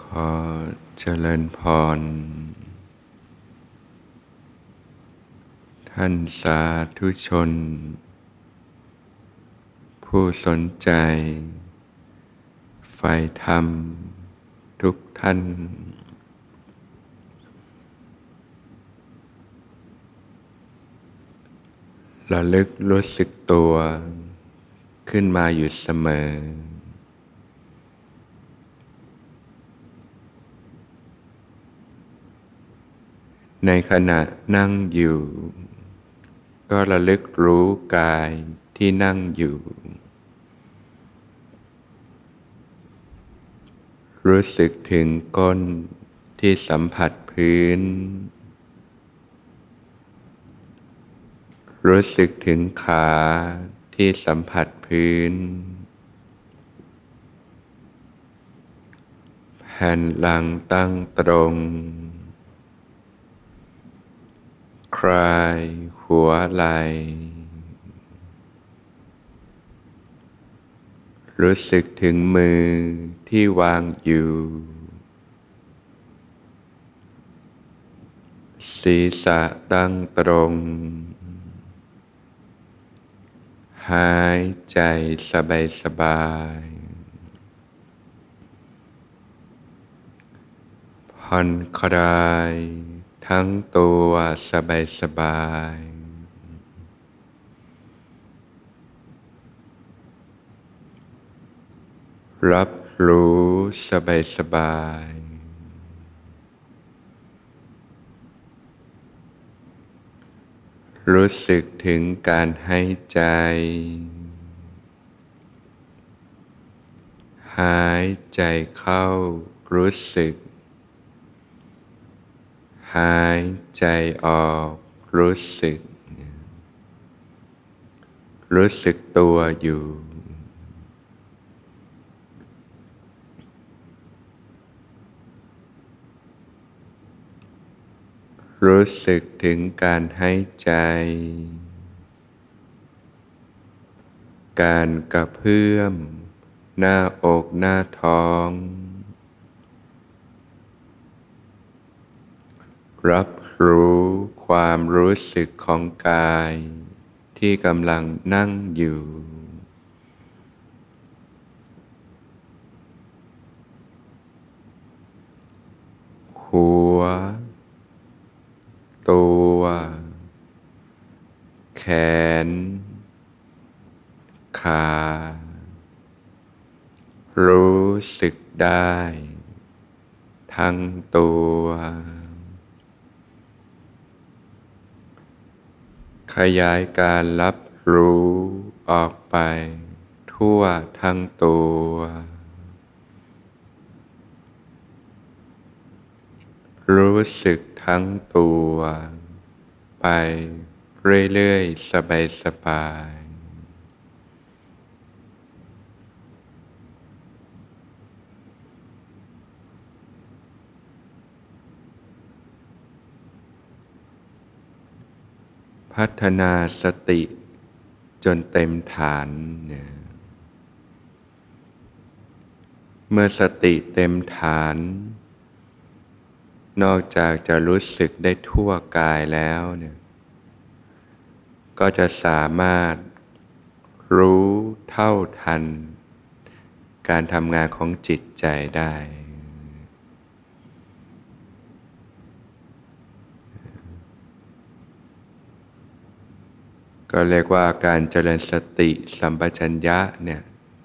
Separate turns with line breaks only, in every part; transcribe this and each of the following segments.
ขอเจริญพร ท่านสาธุชน ผู้สนใจใฝ่ธรรมทุกท่าน ระลึกรู้สึกตัวขึ้นมาอยู่เสมอ ในขณะนั่งอยู่ ก็ระลึกรู้กายที่นั่งอยู่ รู้สึกถึงก้นที่สัมผัสพื้น รู้สึกถึงขาที่สัมผัสพื้น แผ่นหลังตั้งตรง ค ลายหัวไหลรู้สึกถึงมือที่วางอยู่ ศีรษะตั้งตรง หายใจสบายสบาย ผ่อนคลาย ทั้งตัวสบายสบาย รับรู้สบายสบาย รู้สึกถึงการหายใจ หายใจเข้ารู้สึก หายใจออกรู้สึก รู้สึกตัวอยู่ รู้สึกถึงการหายใจ การกระเพื่อม หน้าอกหน้าท้อง รับรู้ความรู้สึกของกาย ที่กำลังนั่งอยู่หัว ตัว แขน ขา รู้สึกได้ ทั้งตัว ขยายการรับรู้ออกไป ทั่วทั้งตัว รู้สึกทั้งตัว ไปเรื่อยๆ สบายๆ พัฒนาสติจนเต็มฐานเนี่ยเมื่อสติเต็มฐาน นอกจากจะรู้สึกได้ทั่วกายแล้วเนี่ยก็จะสามารถรู้เท่าทัน การทำงานของจิตใจได้ ก็เรียกว่าการเจริญสติสัมปชัญญะเนี่ย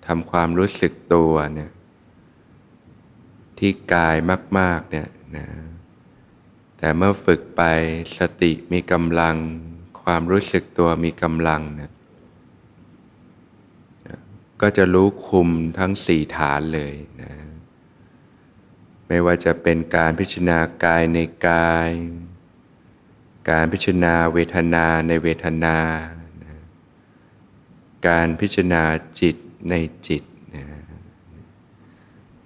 ทำความรู้สึกตัวเนี่ยที่กายมาก ๆ เนี่ยนะแต่เมื่อฝึกไปสติมีกำลัง ความรู้สึกตัวมีกำลังเนี่ยก็จะรู้คุมทั้งสี่ฐานเลยนะไม่ว่าจะเป็นการพิจารณากายในกาย การพิจารณาเวทนาในเวทนา การพิจารณาจิตในจิตนะ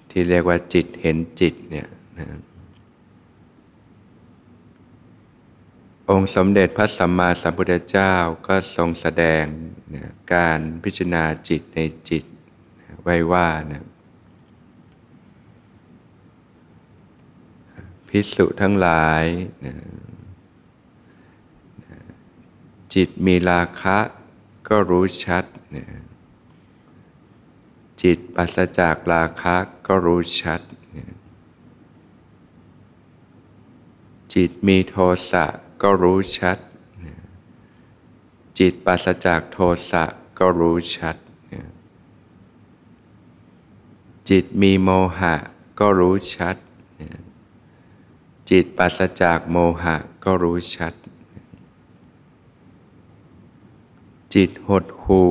ที่เรียกว่าจิตเห็นจิตเนี่ยนะองค์สมเด็จพระสัมมาสัมพุทธเจ้าก็ทรงแสดงนะการพิจารณาจิตในจิตนะไว้ว่านะพิสุทั้งหลายนะ จิตมีราคะก็รู้ชัดนะจิตปัสจากราคะก็รู้ชัดนะจิตมีโทสะก็รู้ชัดนะจิตปัสจากโทสะก็รู้ชัดนะจิตมีโมหะก็รู้ชัด จิตปัสจากโมหะก็รู้ชัด จิตหดหู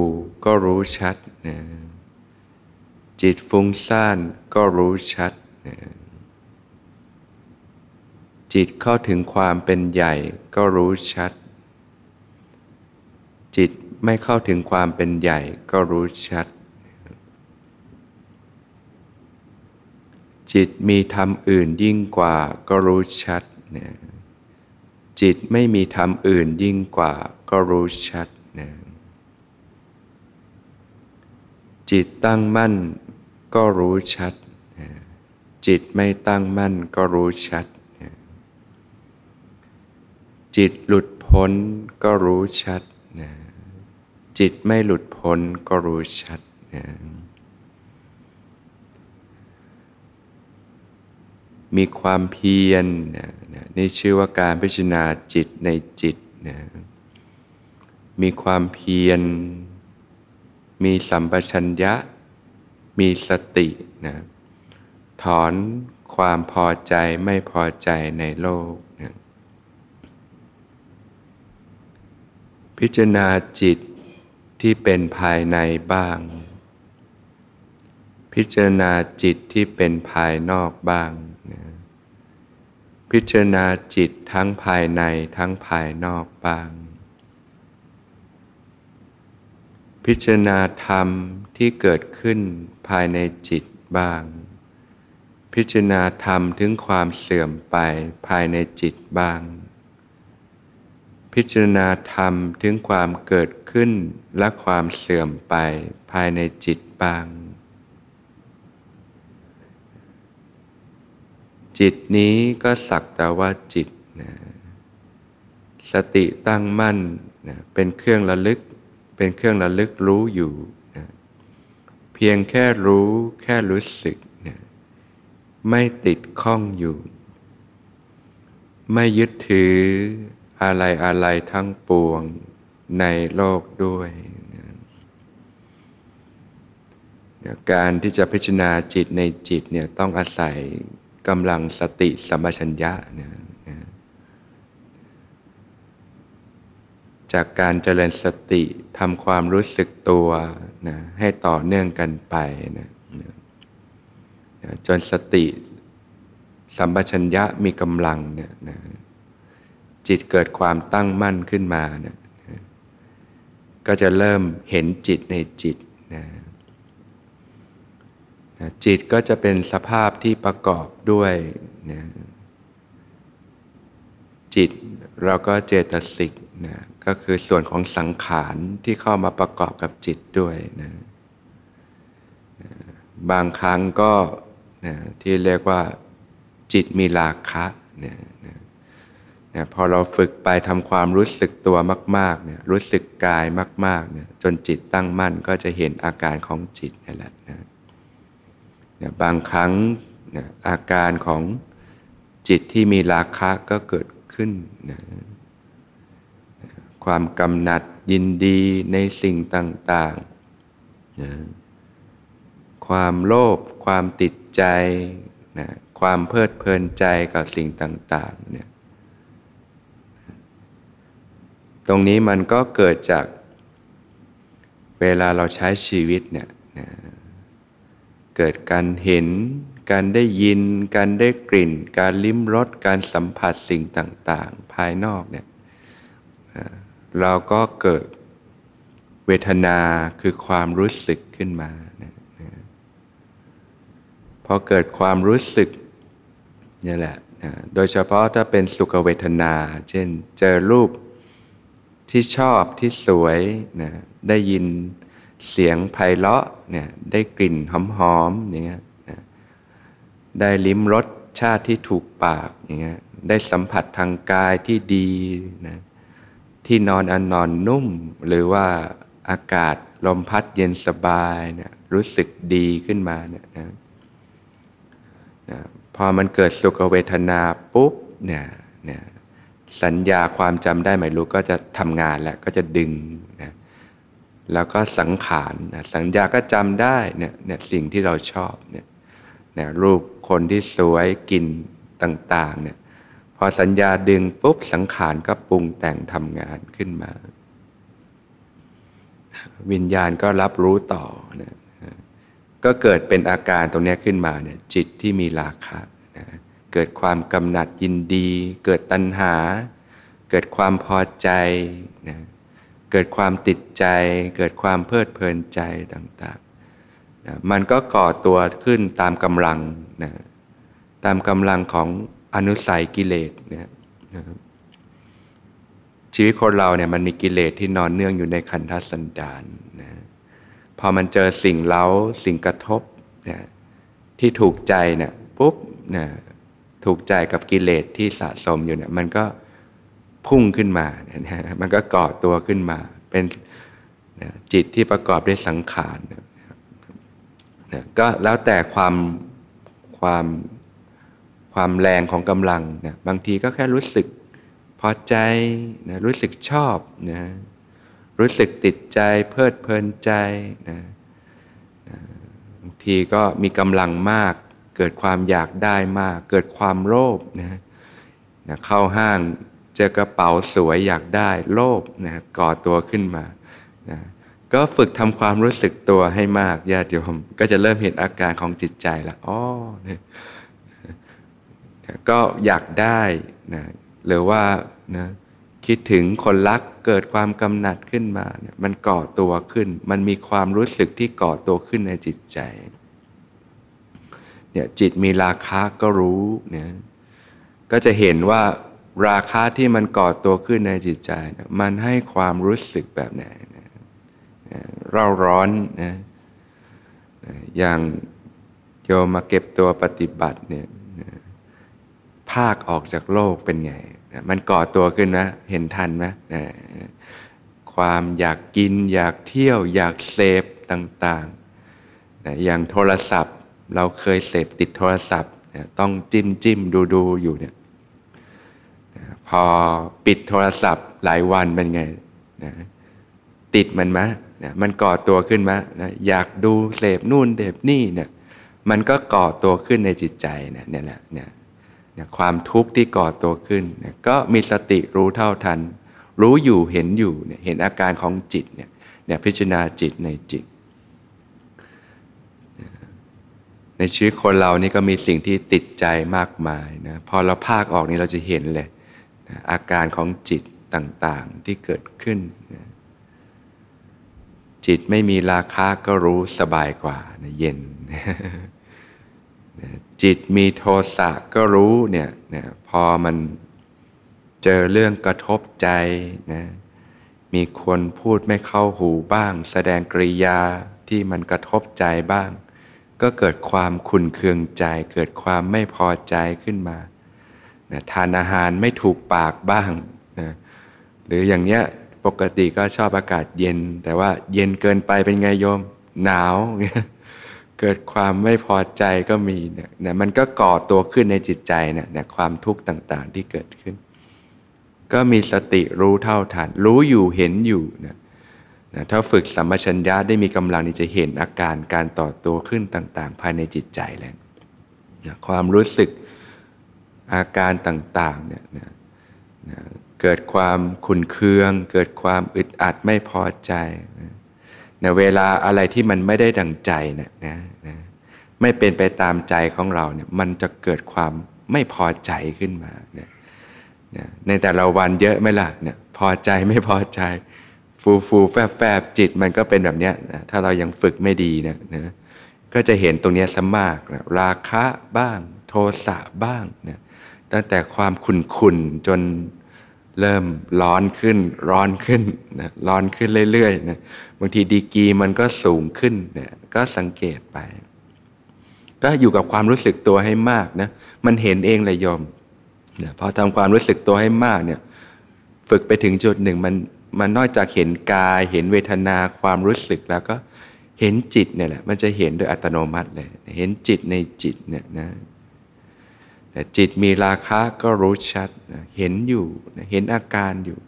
ก็รู้ชัดนะจิตฟุ้งซ่านก็รู้ชัดนะจิตเข้าถึงความเป็นใหญ่ก็รู้ชัด จิตไม่เข้าถึงความเป็นใหญ่ก็รู้ชัด จิตมีธรรมอื่นยิ่งกว่าก็รู้ชัดนะจิตไม่มีธรรมอื่นยิ่งกว่าก็รู้ชัดนะ จิตตั้งมั่นก็รู้ชัด จิตไม่ตั้งมั่นก็รู้ชัด จิตหลุดพ้นก็รู้ชัด จิตไม่หลุดพ้นก็รู้ชัดมีความเพียรนี่ชื่อว่าการพิจารณาจิตในจิตมีความเพียร มีสัมปชัญญะ มีสตินะถอนความพอใจไม่พอใจในโลกนะพิจารณาจิตที่เป็นภายในบ้าง พิจารณาจิตที่เป็นภายนอกบ้างนะพิจารณาจิตทั้งภายในทั้งภายนอกบ้าง พิจารณาธรรมที่เกิดขึ้นภายในจิตบ้าง พิจารณาธรรมถึงความเสื่อมไปภายในจิตบ้าง พิจารณาธรรมถึงความเกิดขึ้นและความเสื่อมไปภายในจิตบ้าง จิตนี้ก็สักแต่ว่าจิตนะสติตั้งมั่นนะเป็นเครื่องระลึก เป็นเครื่องระลึกรู้อยู่นะเพียงแค่รู้แค่รู้สึกนะไม่ติดข้องอยู่ ไม่ยึดถืออะไรอะไรทั้งปวงในโลกด้วยนะการที่จะพิจารณาจิตในจิตเนี่ยต้องอาศัยกำลังสติสัมปชัญญะนะ จากการเจริญสติทำความรู้สึกตัวนะให้ต่อเนื่องกันไปนะนะจนสติสัมปชัญญะมีกำลังเนี่ยนะจิตเกิดความตั้งมั่นขึ้นมานะนะก็จะเริ่มเห็นจิตในจิตนะนะจิตก็จะเป็นสภาพที่ประกอบด้วยนะจิตเราก็เจตสิก นะก็คือส่วนของสังขารที่เข้ามาประกอบกับจิตด้วยนะนะบางครั้งก็นะที่เรียกว่าจิตมีราคะนะนะนะพอเราฝึกไปทำความรู้สึกตัวมากๆเนี่ยรู้สึกกายมากๆเนี่ยจนจิตตั้งมั่นก็จะเห็นอาการของจิตนี่แหละนะนะบางครั้งนะอาการของจิตที่มีราคะก็เกิดขึ้นนะ ความกำหนัดยินดีในสิ่งต่างๆนะความโลภความติดใจนะความเพลิดเพลินใจกับสิ่งต่างๆเนี่ยตรงนี้มันก็เกิดจากเวลาเราใช้ชีวิตเนี่ยนะเกิดการเห็น การได้ยิน การได้กลิ่น การลิ้มรส การสัมผัสสิ่งต่าง ๆ ภายนอกเนี่ย เราก็เกิดเวทนาคือความรู้สึกขึ้นมานะนะพอเกิดความรู้สึกนี่แหละนะโดยเฉพาะถ้าเป็นสุขเวทนา เช่นเจอรูปที่ชอบที่สวยนะได้ยินเสียงไพเราะเนี่ยได้กลิ่นหอมๆอย่างเงี้ยนะได้ลิ้มรสชาติที่ถูกปากอย่างเงี้ยได้สัมผัสทางกายที่ดีนะ ที่นอนอันนอนนุ่ม หรือว่าอากาศลมพัดเย็นสบายเนี่ยรู้สึกดีขึ้นมาเนี่ยนะนะพอมันเกิดสุขเวทนาปุ๊บเนี่ยเนี่ยสัญญาความจำได้ไม่รู้ก็จะทำงานแล้วก็จะดึงนะแล้วก็สังขารนะสัญญาก็จำได้เนี่ยเนี่ยสิ่งที่เราชอบเนี่ยเนี่ยรูปคนที่สวยกลิ่นต่างๆเนี่ย อสัญญาดึงปุ๊บสังขารก็ปรุงแต่งทำงานขึ้นมา วิญญาณก็รับรู้ต่อนะก็เกิดเป็นอาการตรงนี้ขึ้นมาเนี่ยจิตที่มีราคะนะเกิดความกำหนัดยินดี เกิดตัณหา เกิดความพอใจนะเกิดความติดใจ เกิดความเพลิดเพลินใจต่างๆนะมันก็ก่อตัวขึ้นตามกำลังนะตามกำลังของ อนุสัยกิเลสเนี่ยนะชีวิตคนเราเนี่ยมันมีกิเลสที่นอนเนื่องอยู่ในขันธสันดานนะพอมันเจอสิ่งเล้าสิ่งกระทบนะที่ถูกใจเนี่ยปุ๊บนะถูกใจกับกิเลสที่สะสมอยู่เนี่ยมันก็พุ่งขึ้นมานะมันก็ก่อตัวขึ้นมา เป็นนะจิตที่ประกอบด้วยสังขารนะนะก็แล้วแต่ความความ ความแรงของกำลังนะบางทีก็แค่รู้สึกพอใจนะรู้สึกชอบนะรู้สึกติดใจเพลิดเพลินใจนะนะบางทีก็มีกำลังมาก เกิดความอยากได้มาก เกิดความโลภนะนะเข้าห้างเจอกระเป๋าสวยอยากได้โลภนะก่อตัวขึ้นมานะก็ฝึกทำความรู้สึกตัวให้มากญาติโยมก็จะเริ่มเห็นอาการของจิตใจละอ๋อเนี่ย ก็อยากได้นะหรือว่านะคิดถึงคนรักเกิดความกำหนัดขึ้นมาเนี่ยมันก่อตัวขึ้น มันมีความรู้สึกที่ก่อตัวขึ้นในจิตใจเนี่ยจิตมีราคะก็รู้เนี่ยก็จะเห็นว่าราคะที่มันก่อตัวขึ้นในจิตใจนะมันให้ความรู้สึกแบบไหนนะเร่าร้อนนะอย่างโยมมาเก็บตัวปฏิบัติเนี่ย ภาคออกจากโลกเป็นไง มันก่อตัวขึ้นนะเห็นทันไหมความอยากกินอยากเที่ยว อยากเสพต่างๆ อย่างโทรศัพท์ เราเคยเสพติดโทรศัพท์ ต้องจิ้มจิ้มดูดูอยู่เนี่ยพอปิดโทรศัพท์หลายวันเป็นไงติดมันไหมมันก่อตัวขึ้นไหมอยากดูเสพนู่นเสพนี่เนี่ยมันก็ก่อตัวขึ้นในจิตใจเนี่ยแหละเนี่ย นะความทุกข์ที่ก่อตัวขึ้นนะก็มีสติรู้เท่าทัน รู้อยู่เห็นอยู่เนี่ยเห็นอาการของจิตเนี่ยเนี่ยพิจารณาจิตในจิต ในชีวิตคนเรานี่ก็มีสิ่งที่ติดใจมากมายนะพอเราภาคออกนี่เราจะเห็นเลยนะอาการของจิตต่างๆที่เกิดขึ้นนะจิตไม่มีราคาก็รู้สบายกว่านะเย็น จิตมีโทสะก็รู้เนี่ยนะพอมันเจอเรื่องกระทบใจนะมีคนพูดไม่เข้าหูบ้าง แสดงกริยาที่มันกระทบใจบ้าง ก็เกิดความขุนเคืองใจ เกิดความไม่พอใจขึ้นมานะทานอาหารไม่ถูกปากบ้างนะหรืออย่างเนี้ยปกติก็ชอบอากาศเย็น แต่ว่าเย็นเกินไปเป็นไงโยม หนาว เกิดความไม่พอใจก็มีเนี่ยนะมันก็ก่อตัวขึ้นในจิตใจเนี่ยนะความทุกข์ต่างๆที่เกิดขึ้น ก็มีสติรู้เท่าทันรู้อยู่เห็นอยู่นะนะถ้าฝึกสัมปชัญญะได้มีกำลังนี่จะเห็นอาการการต่อตัวขึ้นต่าง ๆ ภายในจิตใจแล้วนะความรู้สึกอาการต่างๆเนี่ยนะนะเกิดความขุนเคือง เกิดความอึดอัดไม่พอใจนะ นะเวลาอะไรที่มันไม่ได้ดังใจนี่ยนะนะไม่เป็นไปตามใจของเราเนี่ยมันจะเกิดความไม่พอใจขึ้นมาเนี่ยนะในแต่ละวันเยอะไหมล่ะเนี่ยพอใจไม่พอใจ ฟูฟูแฟบแฟบจิตมันก็เป็นแบบเนี้ยนะถ้าเรายังฝึกไม่ดีนี่ยนะก็จะเห็นตรงนี้สมากนะราคะบ้าง โทสะบ้างนะตั้งแต่ความขุนขุนจน เริ่มร้อนขึ้นร้อนขึ้นนะร้อนขึ้นเรื่อยๆนะบางทีดีกีมันก็สูงขึ้นเนี่ยก็สังเกตไป ก็อยู่กับความรู้สึกตัวให้มากนะมันเห็นเองเลยยอมนะพอทำความรู้สึกตัวให้มากเนี่ยฝึกไปถึงจุดหนึ่งมันมันนอกจากเห็นกาย เห็นเวทนาความรู้สึกแล้วก็เห็นจิตเนี่ยแหละมันจะเห็นโดยอัตโนมัติเลย เห็นจิตในจิตเนี่ยนะ จิตมีราคะก็รู้ชัดนะเห็นอยู่นะเห็นอาการอยู่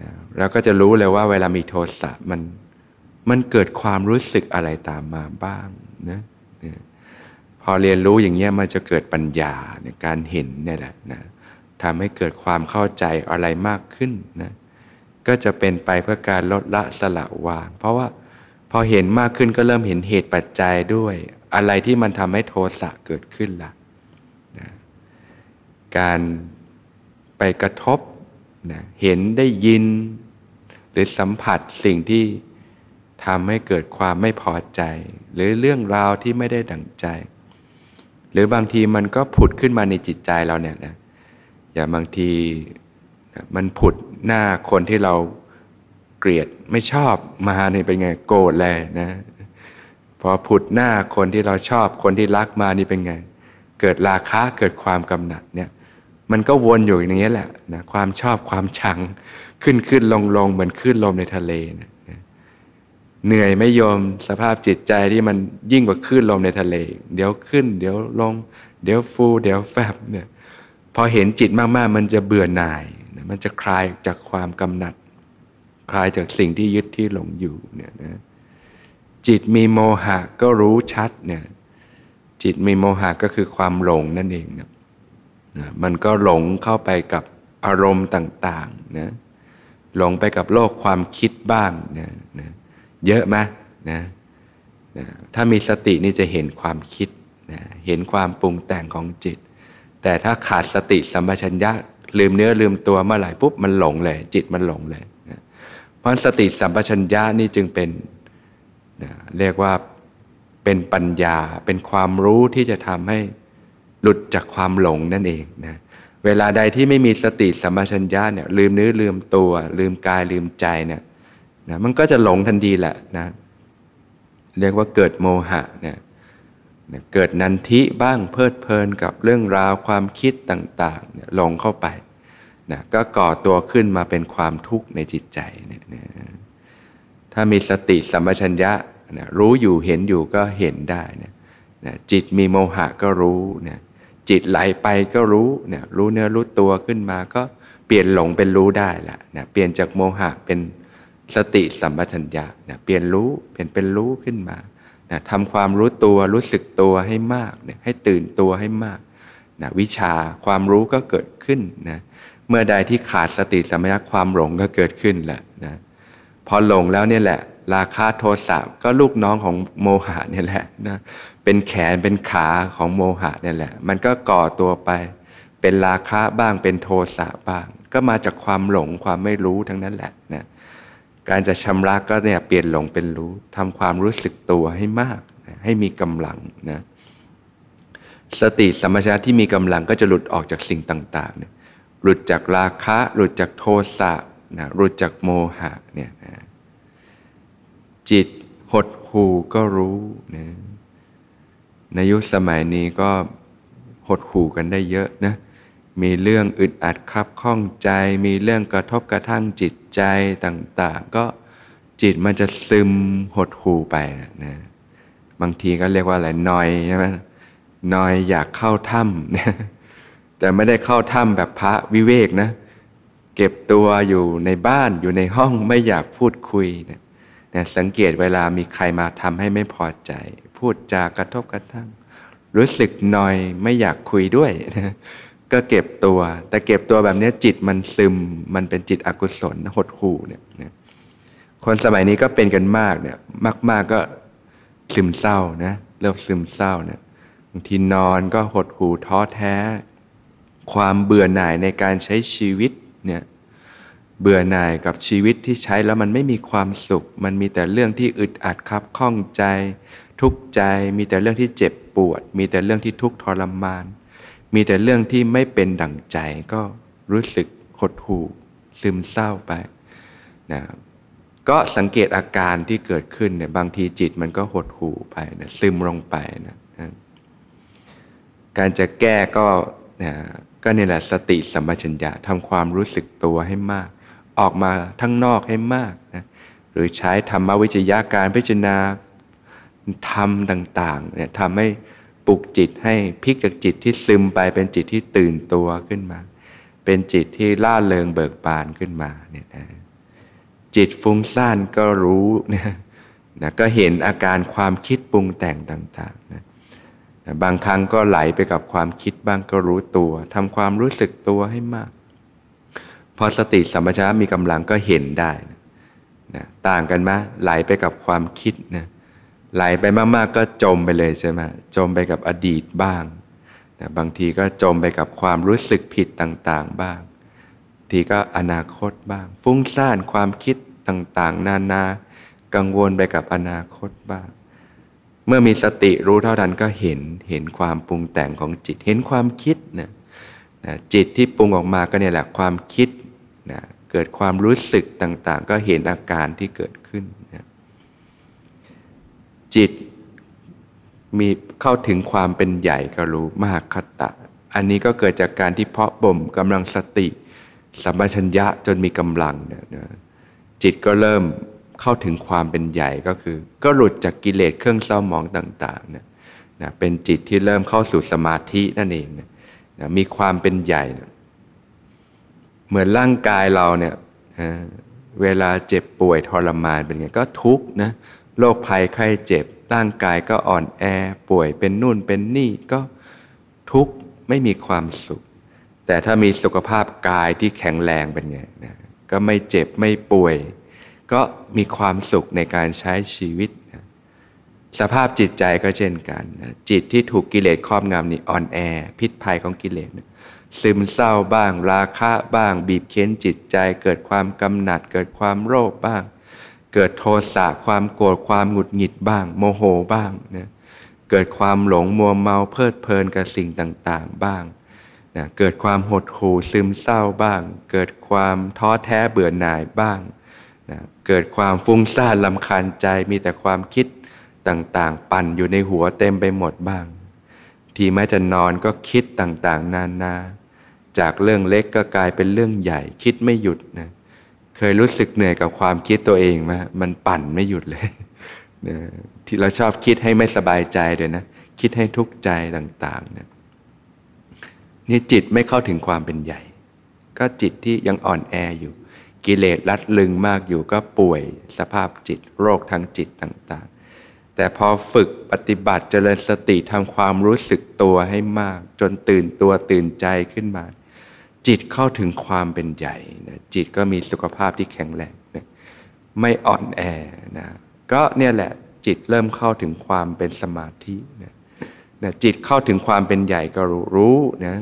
นะแล้วก็จะรู้เลยว่าเวลามีโทสะมันมันเกิดความรู้สึกอะไรตามมาบ้างนะนะพอเรียนรู้อย่างเงี้ยมันจะเกิดปัญญาในการเห็นนี่แหละนะทำให้เกิดความเข้าใจอะไรมากขึ้นนะก็จะเป็นไปเพื่อการลดละสละวาง เพราะว่าพอเห็นมากขึ้นก็เริ่มเห็นเหตุปัจจัยด้วย อะไรที่มันทำให้โทสะเกิดขึ้นละ่ะ การไปกระทบนะเห็นได้ยิน หรือสัมผัสสิ่งที่ทำให้เกิดความไม่พอใจ หรือเรื่องราวที่ไม่ได้ดังใจ หรือบางทีมันก็ผุดขึ้นมาในจิตใจเราเนี่ยนะอย่างบางทีมันผุดหน้าคนที่เราเกลียดไม่ชอบมาเนี่เป็นไงโกรธเลยนะพอผุดหน้าคนที่เราชอบคนที่รักมานี่เป็นไง เกิดราคะเกิดความกำหนัดเนี่ย มันก็วนอยู่อย่างนี้แหละนะความชอบความชังขึ้นขึ้นลงลงเหมือนขึ้นลมในทะเลนะเหนื่อยไม่ยอมสภาพจิตใจที่มันยิ่งกว่าขึ้นลมในทะเล เดี๋ยวขึ้น เดี๋ยวลง เดี๋ยวฟู เดี๋ยวแฟบเนี่ยพอเห็นจิตมากๆ มันจะเบื่อหน่าย มันจะคลายจากความกำหนัด คลายจากสิ่งที่ยึดที่หลงอยู่เนี่ยนะจิตมีโมหะก็รู้ชัดเนี่ยจิตมีโมหะก็คือความหลงนั่นเองนะ นะมันก็หลงเข้าไปกับอารมณ์ต่างๆนะหลงไปกับโลกความคิดบ้างนะนะเยอะไหมนะนะถ้ามีสตินี่จะเห็นความคิดนะเห็นความปรุงแต่งของจิต แต่ถ้าขาดสติสัมปชัญญะลืมเนื้อลืมตัวเมื่อไหร่ปุ๊บมันหลงเลย จิตมันหลงเลยนะเพราะสติสัมปชัญญะนี่จึงเป็นนะเรียกว่าเป็นปัญญาเป็นความรู้ที่จะทำให้ หลุดจากความหลงนั่นเองนะเวลาใดที่ไม่มีสติสัมปชัญญะเนี่ยลืมเนื้อลืมตัว ลืมกายลืมใจเนี่ยนะมันก็จะหลงทันทีแหละนะเรียกว่าเกิดโมหะเนี่ยเกิดนันทิบ้างเพลิดเพลินกับเรื่องราวความคิดต่างๆหลงเข้าไปนะก็ก่อตัวขึ้นมาเป็นความทุกข์ในจิตใจเนี่ยนะถ้ามีสติสัมปชัญญะนะรู้อยู่เห็นอยู่ก็เห็นได้นะนะจิตมีโมหะก็รู้นะ จิตไหลไปก็รู้เนะรู้เนื้อรู้ตัวขึ้นมาก็เปลี่ยนหลงเป็นรู้ได้ละเนะเปลี่ยนจากโมหะเป็นสติสัมปชัญญะเนะเปลี่ยนรู้เปลี่ยนเป็นรู้ขึ้นมานะทำความรู้ตัวรู้สึกตัวให้มากเนะให้ตื่นตัวให้มากนะวิชาความรู้ก็เกิดขึ้นนะเมื่อใดที่ขาดสติสัมปชัญญะความหลงก็เกิดขึ้นแหละนะพอหลงแล้วเนี่ยแหละ ราคาโทสะก็ลูกน้องของโมหะเนี่ยแหละนะ เป็นแขนเป็นขาของโมหะเนี่ยแหละ มันก็ก่อตัวไป เป็นราคะบ้างเป็นโทสะบ้าง ก็มาจากความหลงความไม่รู้ทั้งนั้นแหละนะการจะชำระก็เนี่ยเปลี่ยนหลงเป็นรู้ทำความรู้สึกตัวให้มากนะให้มีกำลังนะสติสัมปชัญญะที่มีกำลังก็จะหลุดออกจากสิ่งต่างๆเนี่ยหลุดจากราคะ หลุดจากโทสะนะหลุดจากโมหะเนี่ยนะจิตหดหูก็รู้นะ ในยุคสมัยนี้ก็หดหู่กันได้เยอะนะ มีเรื่องอึดอัดคับข้องใจ มีเรื่องกระทบกระทั่งจิตใจต่างๆ ก็จิตมันจะซึมหดหู่ไปนะ บางทีก็เรียกว่าอะไรนอยใช่ไหมนอยอยากเข้าถ้ำแต่ไม่ได้เข้าถ้ำแบบพระวิเวกนะ เก็บตัวอยู่ในบ้านอยู่ในห้องไม่อยากพูดคุยนะนะสังเกตเวลามีใครมาทำให้ไม่พอใจ พูดจากระทบกระทั่ง รู้สึกนอยไม่อยากคุยด้วย ก็เก็บตัว แต่เก็บตัวแบบนี้จิตมันซึม มันเป็นจิตอกุศลหดหู่เนี่ยคนสมัยนี้ก็เป็นกันมากเนี่ย มาก ๆก็ซึมเศร้านะเริ่มซึมเศร้าเนี่ยบางทีนอนก็หดหู่ท้อแท้ ความเบื่อหน่ายในการใช้ชีวิตเนี่ยเบื่อหน่ายกับชีวิตที่ใช้แล้วมันไม่มีความสุข มันมีแต่เรื่องที่อึดอัดครับข้องใจ ทุกใจ มีแต่เรื่องที่เจ็บปวด มีแต่เรื่องที่ทุกข์ทรมาน มีแต่เรื่องที่ไม่เป็นดั่งใจก็รู้สึกหดหู่ซึมเศร้าไปนะก็สังเกตอาการที่เกิดขึ้นเนี่ยบางทีจิตมันก็หดหู่ไปนะซึมลงไปนะนะการจะแก้ก็นะก็นี่แหละสติสัมปชัญญะทำความรู้สึกตัวให้มาก ออกมาทั้งนอกให้มากนะหรือใช้ธรรมวิจยาการพิจารณา ธรรมต่างๆเนี่ยทำให้ปลุกจิตให้พลิกจากจิตที่ซึมไปเป็นจิตที่ตื่นตัวขึ้นมา เป็นจิตที่ล่าเริงเบิกบานขึ้นมาเนี่ยนะจิตฟุ้งซ่านก็รู้นะนะก็เห็นอาการความคิดปรุงแต่งต่างๆนะนะบางครั้งก็ไหลไปกับความคิดบ้างก็รู้ตัวทำความรู้สึกตัวให้มาก พอสติสัมปชัญญะมีกำลังก็เห็นได้นะนะต่างกันไหมไหลไปกับความคิดนะ ไหลไปมากๆก็จมไปเลยใช่ไหมจมไปกับอดีตบ้างนะบางทีก็จมไปกับความรู้สึกผิดต่างๆบ้าง ทีก็อนาคตบ้าง ฟุ้งซ่านความคิดต่างๆ นานา กังวลไปกับอนาคตบ้าง เมื่อมีสติรู้เท่าทันก็เห็นเห็นความปรุงแต่งของจิตเห็นความคิดนะนะจิตที่ปรุงออกมาก็เนี่ยแหละความคิดนะเกิดความรู้สึกต่างๆ ก็เห็นอาการที่เกิดขึ้น จิต มีเข้าถึงความเป็นใหญ่ก็รู้มาคตะ อันนี้ก็เกิดจากการที่เพาะบ่มกำลังสติสัมปชัญญะจนมีกำลังเนี่ยจิตก็เริ่มเข้าถึงความเป็นใหญ่ก็คือ ก็หลุดจากกิเลสเครื่องเศร้าหมองต่างๆเนี่ยนะเป็นจิตที่เริ่มเข้าสู่สมาธินั่นเองนะนะมีความเป็นใหญ่นะเหมือนร่างกายเราเนี่ยเวลาเจ็บป่วยทรมานเป็นไงก็ทุกข์นะ โรคภัยไข้เจ็บ ร่างกายก็อ่อนแอ ป่วยเป็นนู่นเป็นนี่ก็ทุกข์ไม่มีความสุข แต่ถ้ามีสุขภาพกายที่แข็งแรงเป็นไงนะก็ไม่เจ็บไม่ป่วย ก็มีความสุขในการใช้ชีวิตนะสภาพจิตใจก็เช่นกันนะจิตที่ถูกกิเลสครอบงำนี่อ่อนแอ พิษภัยของกิเลสนะซึมเศร้าบ้าง ราคะบ้าง บีบเค้นจิตใจ เกิดความกำหนัด เกิดความโลภบ้าง เกิดโทสะความโกรธความหงุดหงิดบ้าง โมโหบ้างนะเกิดความหลงมัวเมาเพลิดเพลินกับสิ่งต่างๆบ้างนะเกิดความหดหู่ซึมเศร้าบ้าง เกิดความท้อแท้เบื่อหน่ายบ้างนะเกิดความฟุ้งซ่านลำคาญใจมีแต่ความคิดต่างๆ ปั่นอยู่ในหัวเต็มไปหมดบ้าง ทีแม้จะนอนก็คิดต่างๆ นานา จากเรื่องเล็กก็กลายเป็นเรื่องใหญ่คิดไม่หยุดนะ เคยรู้สึกเหนื่อยกับความคิดตัวเองไหมมันปั่นไม่หยุดเลยนะที่เราชอบคิดให้ไม่สบายใจเลยนะ คิดให้ทุกข์ใจต่างๆนะนี่จิตไม่เข้าถึงความเป็นใหญ่ ก็จิตที่ยังอ่อนแออยู่ กิเลสรัดลึงมากอยู่ก็ป่วยสภาพจิต โรคทางจิตต่างๆ แต่พอฝึกปฏิบัติเจริญสติทำความรู้สึกตัวให้มาก จนตื่นตัวตื่นใจขึ้นมา จิตเข้าถึงความเป็นใหญ่นะจิตก็มีสุขภาพที่แข็งแรงนะไม่อ่อนแอนะก็เนี่ยแหละจิตเริ่มเข้าถึงความเป็นสมาธินะนะจิตเข้าถึงความเป็นใหญ่ก็รู้รู้นะ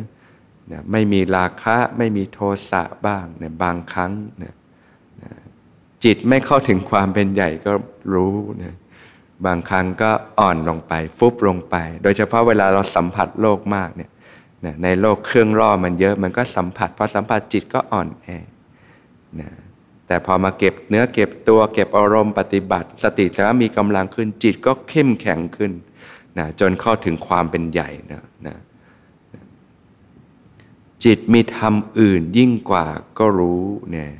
นะไม่มีราคะไม่มีโทสะบ้างนะบางครั้งนะนะจิตไม่เข้าถึงความเป็นใหญ่ก็รู้นะบางครั้งก็อ่อนลงไปฟุบลงไป โดยเฉพาะเวลาเราสัมผัสโลกมากเนี่ย นะในโลกเครื่องร่อมันเยอะมันก็สัมผัสพอสัมผัสจิตก็อ่อนแอนะแต่พอมาเก็บเนื้อเก็บตัวเก็บอารมณ์ปฏิบัติ สติแล้วมีกำลังขึ้นจิตก็เข้มแข็งขึ้นนะจนเข้าถึงความเป็นใหญ่นะนะจิตมีธรรมอื่นยิ่งกว่าก็รู้เนี่ย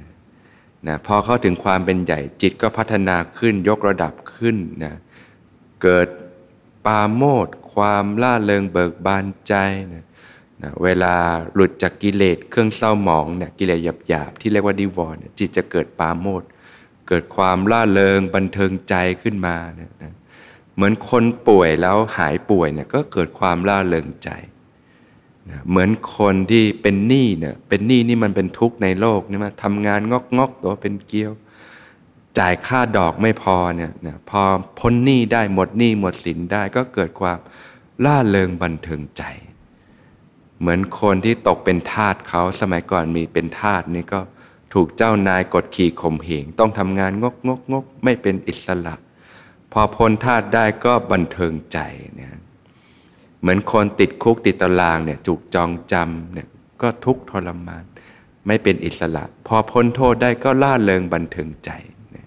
นะพอเข้าถึงความเป็นใหญ่ จิตก็พัฒนาขึ้นยกระดับขึ้นนะเกิดปาโมดความล่าเริงเบิกบานใจนะนะ เวลาหลุดจากกิเลสเครื่องเศร้าหมองเนี่ยกิเลสหยาบๆที่เรียกว่าดิวรจิตจะเกิดปาโมดเกิดความล่าเริงบันเทิงใจขึ้นมาเนี่ยนะเหมือนคนป่วยแล้วหายป่วยเนี่ยก็เกิดความล่าเริงใจนะเหมือนคนที่เป็นหนี้เนี่ยเป็นหนี้นี่มันเป็นทุกข์ในโลกนี่มาทำงานงอกงอกตัวเป็นเกี้ยว จ่ายค่าดอกไม่พอเนี่ยนะพอพ้นหนี้ได้หมดหนี้หมดสินได้ก็เกิดความล่าเริงบันเทิงใจ เหมือนคนที่ตกเป็นทาสเขาสมัยก่อนมีเป็นทาสนี่ก็ถูกเจ้านายกดขี่ข่มเหงต้องทำงานงกงกงกไม่เป็นอิสระ พอพ้นทาสได้ก็บันเทิงใจเนี่ยเหมือนคนติดคุกติดตารางเนี่ยถูกจองจำเนี่ยก็ทุกทรมาน ไม่เป็นอิสระ พอพ้นโทษได้ก็ล่าเริงบันเทิงใจเนี่ย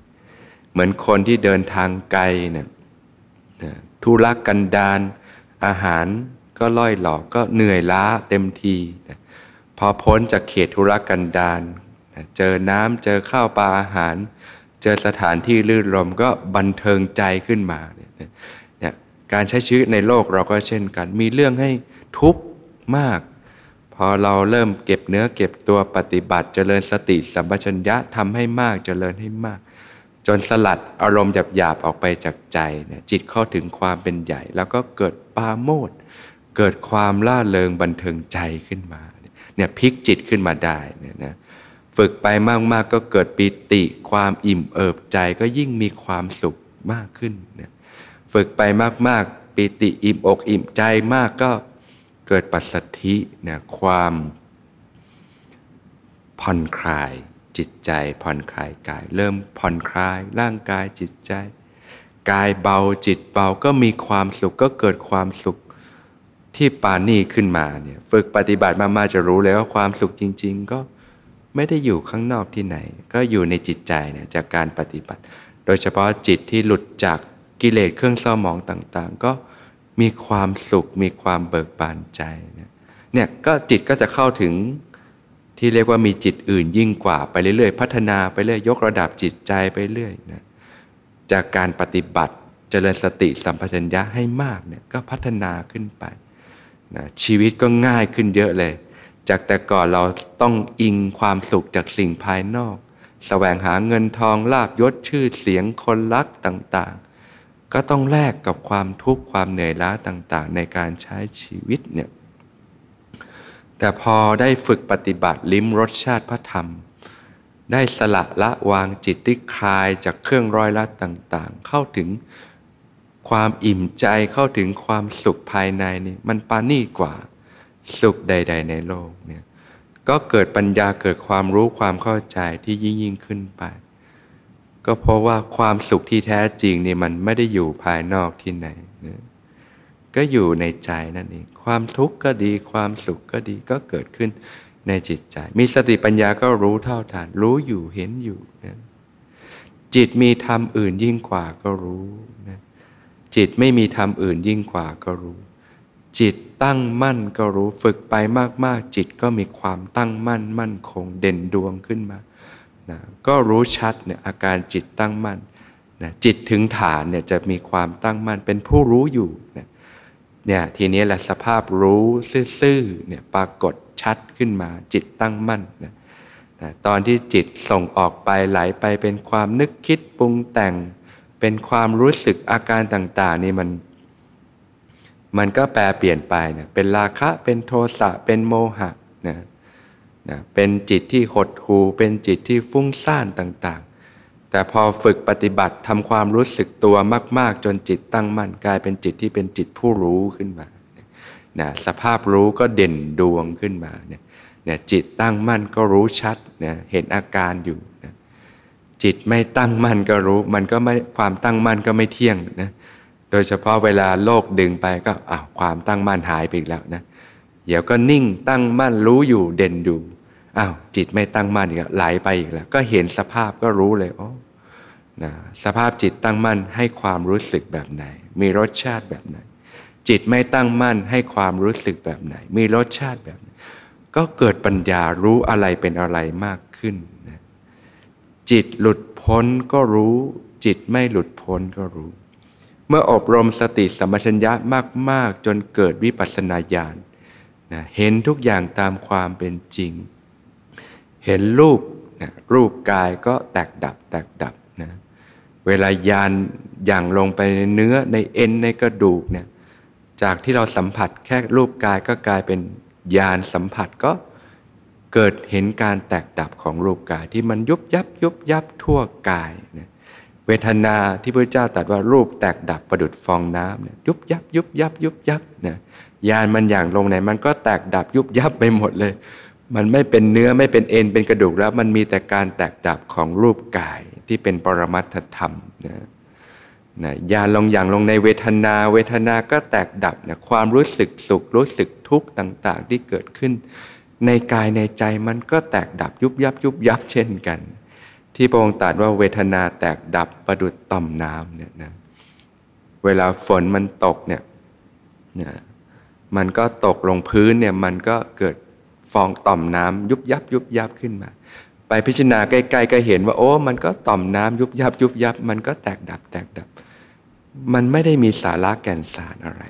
เหมือนคนที่เดินทางไกลเนี่ยธุรกันดารอาหาร ก็ล่อยหลอกก็เหนื่อยล้าเต็มทีนะพอพ้นจากเขตธุรกันดารนะเจอน้ำเจอข้าวปลาอาหาร เจอสถานที่ลื่นลมก็บันเทิงใจขึ้นมาเนี่ยการใช้ชีวิตในโลกเราก็เช่นกัน มีเรื่องให้ทุกข์มาก พอเราเริ่มเก็บเนื้อเก็บตัวปฏิบัติเจริญสติสัมปชัญญะทำให้มากเจริญให้มากจนสลัดอารมณ์หยาบๆออกไปจากใจเนี่ยจิตเข้าถึงความเป็นใหญ่ แล้วก็เกิดปาโมด เกิดความล่าเริงบันเทิงใจขึ้นมาเนี่ยพลิกจิตขึ้นมาได้เนี่ยนะฝึกไปมากๆก็เกิดปิติ ความอิ่มเอิบใจก็ยิ่งมีความสุขมากขึ้นเนี่ยฝึกไปมากๆปิติอิ่มอกอิ่มใจมากก็เกิดปัสสธิเนี่ยความผ่อนคลายจิตใจผ่อนคลายกาย เริ่มผ่อนคลายร่างกายจิตใจ กายเบาจิตเบาก็มีความสุขก็เกิดความสุข ที่ปานี่ขึ้นมาเนี่ยฝึกปฏิบัติมาๆจะรู้เลยว่าความสุขจริง ๆ ก็ไม่ได้อยู่ข้างนอกที่ไหน ก็อยู่ในจิตใจเนี่ยจากการปฏิบัติ โดยเฉพาะจิตที่หลุดจากกิเลสเครื่องเศร้าหมองต่างๆ ก็มีความสุขมีความเบิกบานใจเนี่ยก็จิตก็จะเข้าถึงที่เรียกว่ามีจิตอื่นยิ่งกว่าไปเรื่อยๆ พัฒนาไปเรื่อยยกระดับจิตใจไปเรื่อยนะจากการปฏิบัติเจริญสติสัมปชัญญะให้มากเนี่ยก็พัฒนาขึ้นไป นะชีวิตก็ง่ายขึ้นเยอะเลย จากแต่ก่อนเราต้องอิงความสุขจากสิ่งภายนอกสแสวงหาเงินทองลาบยศชื่อเสียงคนรักต่างๆ ก็ต้องแลกกับความทุกข์ความเหนื่อยล้าต่างๆ ในการใช้ชีวิตเนี่ยแต่พอได้ฝึกปฏิบัติลิ้มรสชาติพระธรรม ได้สละละวางจิตที่คลายจากเครื่องร้อยลัดต่างๆ เข้าถึง ความอิ่มใจเข้าถึงความสุขภายในนี่มันปานี่กว่าสุขใด ๆ ในโลกเนี่ยก็เกิดปัญญาเกิดความรู้ความเข้าใจที่ยิ่งยิ่งขึ้นไป ก็เพราะว่าความสุขที่แท้จริงนี่มันไม่ได้อยู่ภายนอกที่ไหนนะก็อยู่ในใจนั่นเองความทุกข์ก็ดีความสุขก็ดีก็เกิดขึ้นในจิตใจ มีสติปัญญาก็รู้เท่าทานรู้อยู่เห็นอยู่นะจิตมีธรรมอื่นยิ่งกว่าก็รู้นะ จิตไม่มีธรรมอื่นยิ่งกว่าก็รู้ จิตตั้งมั่นก็รู้ฝึกไปมากๆ จิตก็มีความตั้งมั่นมั่นคงเด่นดวงขึ้นมานะก็รู้ชัดเนี่ยอาการจิตตั้งมั่นนะจิตถึงฐานเนี่ยจะมีความตั้งมั่นเป็นผู้รู้อยู่นะเนี่ยทีนี้แหละสภาพรู้ซื่อๆเนี่ยปรากฏชัดขึ้นมา จิตตั้งมั่นนะนะตอนที่จิตส่งออกไปไหลไปเป็นความนึกคิดปรุงแต่ง เป็นความรู้สึกอาการต่าง ๆ นี่มัน มันก็แปลเปลี่ยนไปนะเป็นราคะเป็นโทสะเป็นโมหะนะนะเป็นจิตที่หดหูเป็นจิตที่ฟุ้งซ่านต่างๆ แต่พอฝึกปฏิบัติทำความรู้สึกตัวมาก ๆ จนจิตตั้งมั่นกลายเป็นจิตที่เป็นจิตผู้รู้ขึ้นมานะสภาพรู้ก็เด่นดวงขึ้นมาเนี่ยเนี่ยจิตตั้งมั่นก็รู้ชัดนะเห็นอาการอยู่ จิตไม่ตั้งมั่นก็รู้ มันก็ไม่ความตั้งมั่นก็ไม่เที่ยงนะโดยเฉพาะเวลาโลกดึงไปก็อ้าวความตั้งมั่นหายไปอีกแล้วนะเดี๋ยวก็นิ่งตั้งมั่นรู้อยู่เด่นอยู่อ้าวจิตไม่ตั้งมั่นอีกแล้วไหลไปอีกแล้ว ก็เห็นสภาพก็รู้เลยอ๋อนะสภาพจิตตั้งมั่นให้ความรู้สึกแบบไหน มีรสชาติแบบไหน จิตไม่ตั้งมั่นให้ความรู้สึกแบบไหน มีรสชาติแบบไหนก็เกิดปัญญารู้อะไรเป็นอะไรมากขึ้น จิตหลุดพ้นก็รู้ จิตไม่หลุดพ้นก็รู้ เมื่ออบรมสติสัมปชัญญะมาก ๆ จนเกิดวิปัสสนาญาณนะเห็นทุกอย่างตามความเป็นจริง เห็นรูปนะรูปกายก็แตกดับ แตกดับนะเวลายานอย่างลงไปในเนื้อในเอ็นในกระดูกเนี่ยจากที่เราสัมผัสแค่รูปกายก็กลายเป็นยานสัมผัสก็ เกิดเห็นการแตกดับของรูปกายที่มันยุบยับยุบยับทั่วกายนะเวทนาที่พระเจ้าตรัสว่ารูปแตกดับประดุดฟองน้ำเนี่ยยุบยับยุบยับยุบยับนะยานมันอย่างลงไหนมันก็แตกดับยุบยับไปหมดเลย มันไม่เป็นเนื้อไม่เป็นเอ็นเป็นกระดูกแล้วมันมีแต่การแตกดับของรูปกายที่เป็นปรมัตถธรรมนะนะยาลงอย่างลงในเวทนา เวทนาก็แตกดับนะความรู้สึกสุขรู้สึกทุกข์ต่าง ๆ ที่เกิดขึ้น ในกายในใจมันก็แตกดับยุบยับยุบยับเช่นกัน ที่พระองค์ตรัสว่าเวทนาแตกดับประดุดต่อมน้ำเนี่ยนะเวลาฝนมันตกเนี่ยนะมันก็ตกลงพื้นเนี่ยมันก็เกิดฟองต่อมน้ำยุบยับยุบยับขึ้นมา ไปพิจารณาใกล้ๆก็เห็นว่า โอ้มันก็ต่อมน้ำยุบยับยุบยับ มันก็แตกดับแตกดับ มันไม่ได้มีสาระแก่นสารอะไร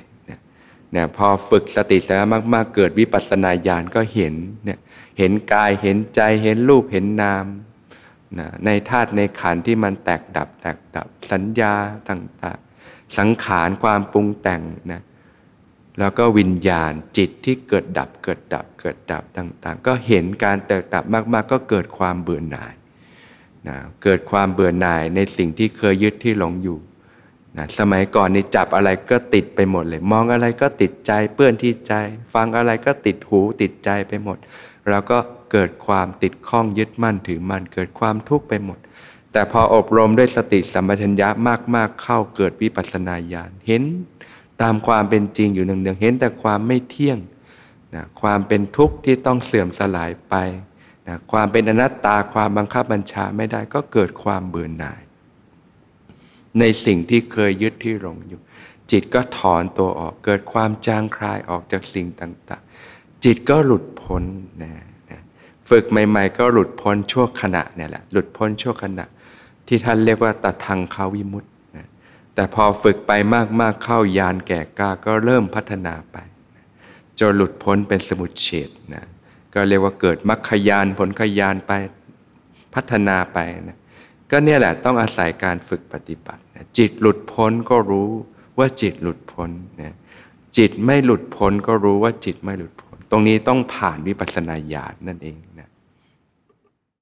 เนี่ยพอฝึกสติสัมมาก ๆ เกิดวิปัสสนาญาณก็เห็นเนี่ยเห็นกายเห็นใจเห็นรูปเห็นนามนะในธาตุในขันธ์ที่มันแตกดับ แตกดับสัญญาต่างๆ สังขารความปรุงแต่งนะแล้วก็วิญญาณจิตที่เกิดดับเกิดดับเกิดดับต่าง ๆ ก็เห็นการเติดับมาก ๆ ก็เกิดความเบื่อหน่ายนะเกิดความเบื่อหน่ายในสิ่งที่เคยยึดที่หลงอยู่ นะสมัยก่อนนี่จับอะไรก็ติดไปหมดเลย มองอะไรก็ติดใจเปื้อนที่ใจ ฟังอะไรก็ติดหูติดใจไปหมดแล้วก็เกิดความติดข้องยึดมั่นถือมั่นเกิดความทุกข์ไปหมด แต่พออบรมด้วยสติสัมปชัญญะมากๆ เข้าเกิดวิปัสสนาญาณเห็นตามความเป็นจริงอยู่เนืองๆเห็นแต่ความไม่เที่ยงนะความเป็นทุกข์ที่ต้องเสื่อมสลายไปนะความเป็นอนัตตาความบังคับบัญชาไม่ได้ก็เกิดความเบื่อหน่าย ในสิ่งที่เคยยึดที่หลงอยู่ จิตก็ถอนตัวออกเกิดความจางคลายออกจากสิ่งต่างๆ จิตก็หลุดพ้นนะนะฝึกใหม่ ๆ ก็หลุดพ้นชั่วขณะเนี่ยแหละหลุดพ้นชั่วขณะ ที่ท่านเรียกว่าตัทังคาวิมุตตแต่พอฝึกไปมากๆเข้ายานแก่กล้าก็เริ่มพัฒนาไปจนหลุดพ้นเป็นสมุดเฉดนะก็เรียกว่าเกิดมรรคยานผลขยานไปพัฒนาไปนะก็เนี่ยแหละต้องอาศัยการฝึกปฏิบัติ จิตหลุดพ้นก็รู้ว่าจิตหลุดพ้นนะจิตไม่หลุดพ้นก็รู้ว่าจิตไม่หลุดพ้น ตรงนี้ต้องผ่านวิปัสสนาญาณนั่นเอง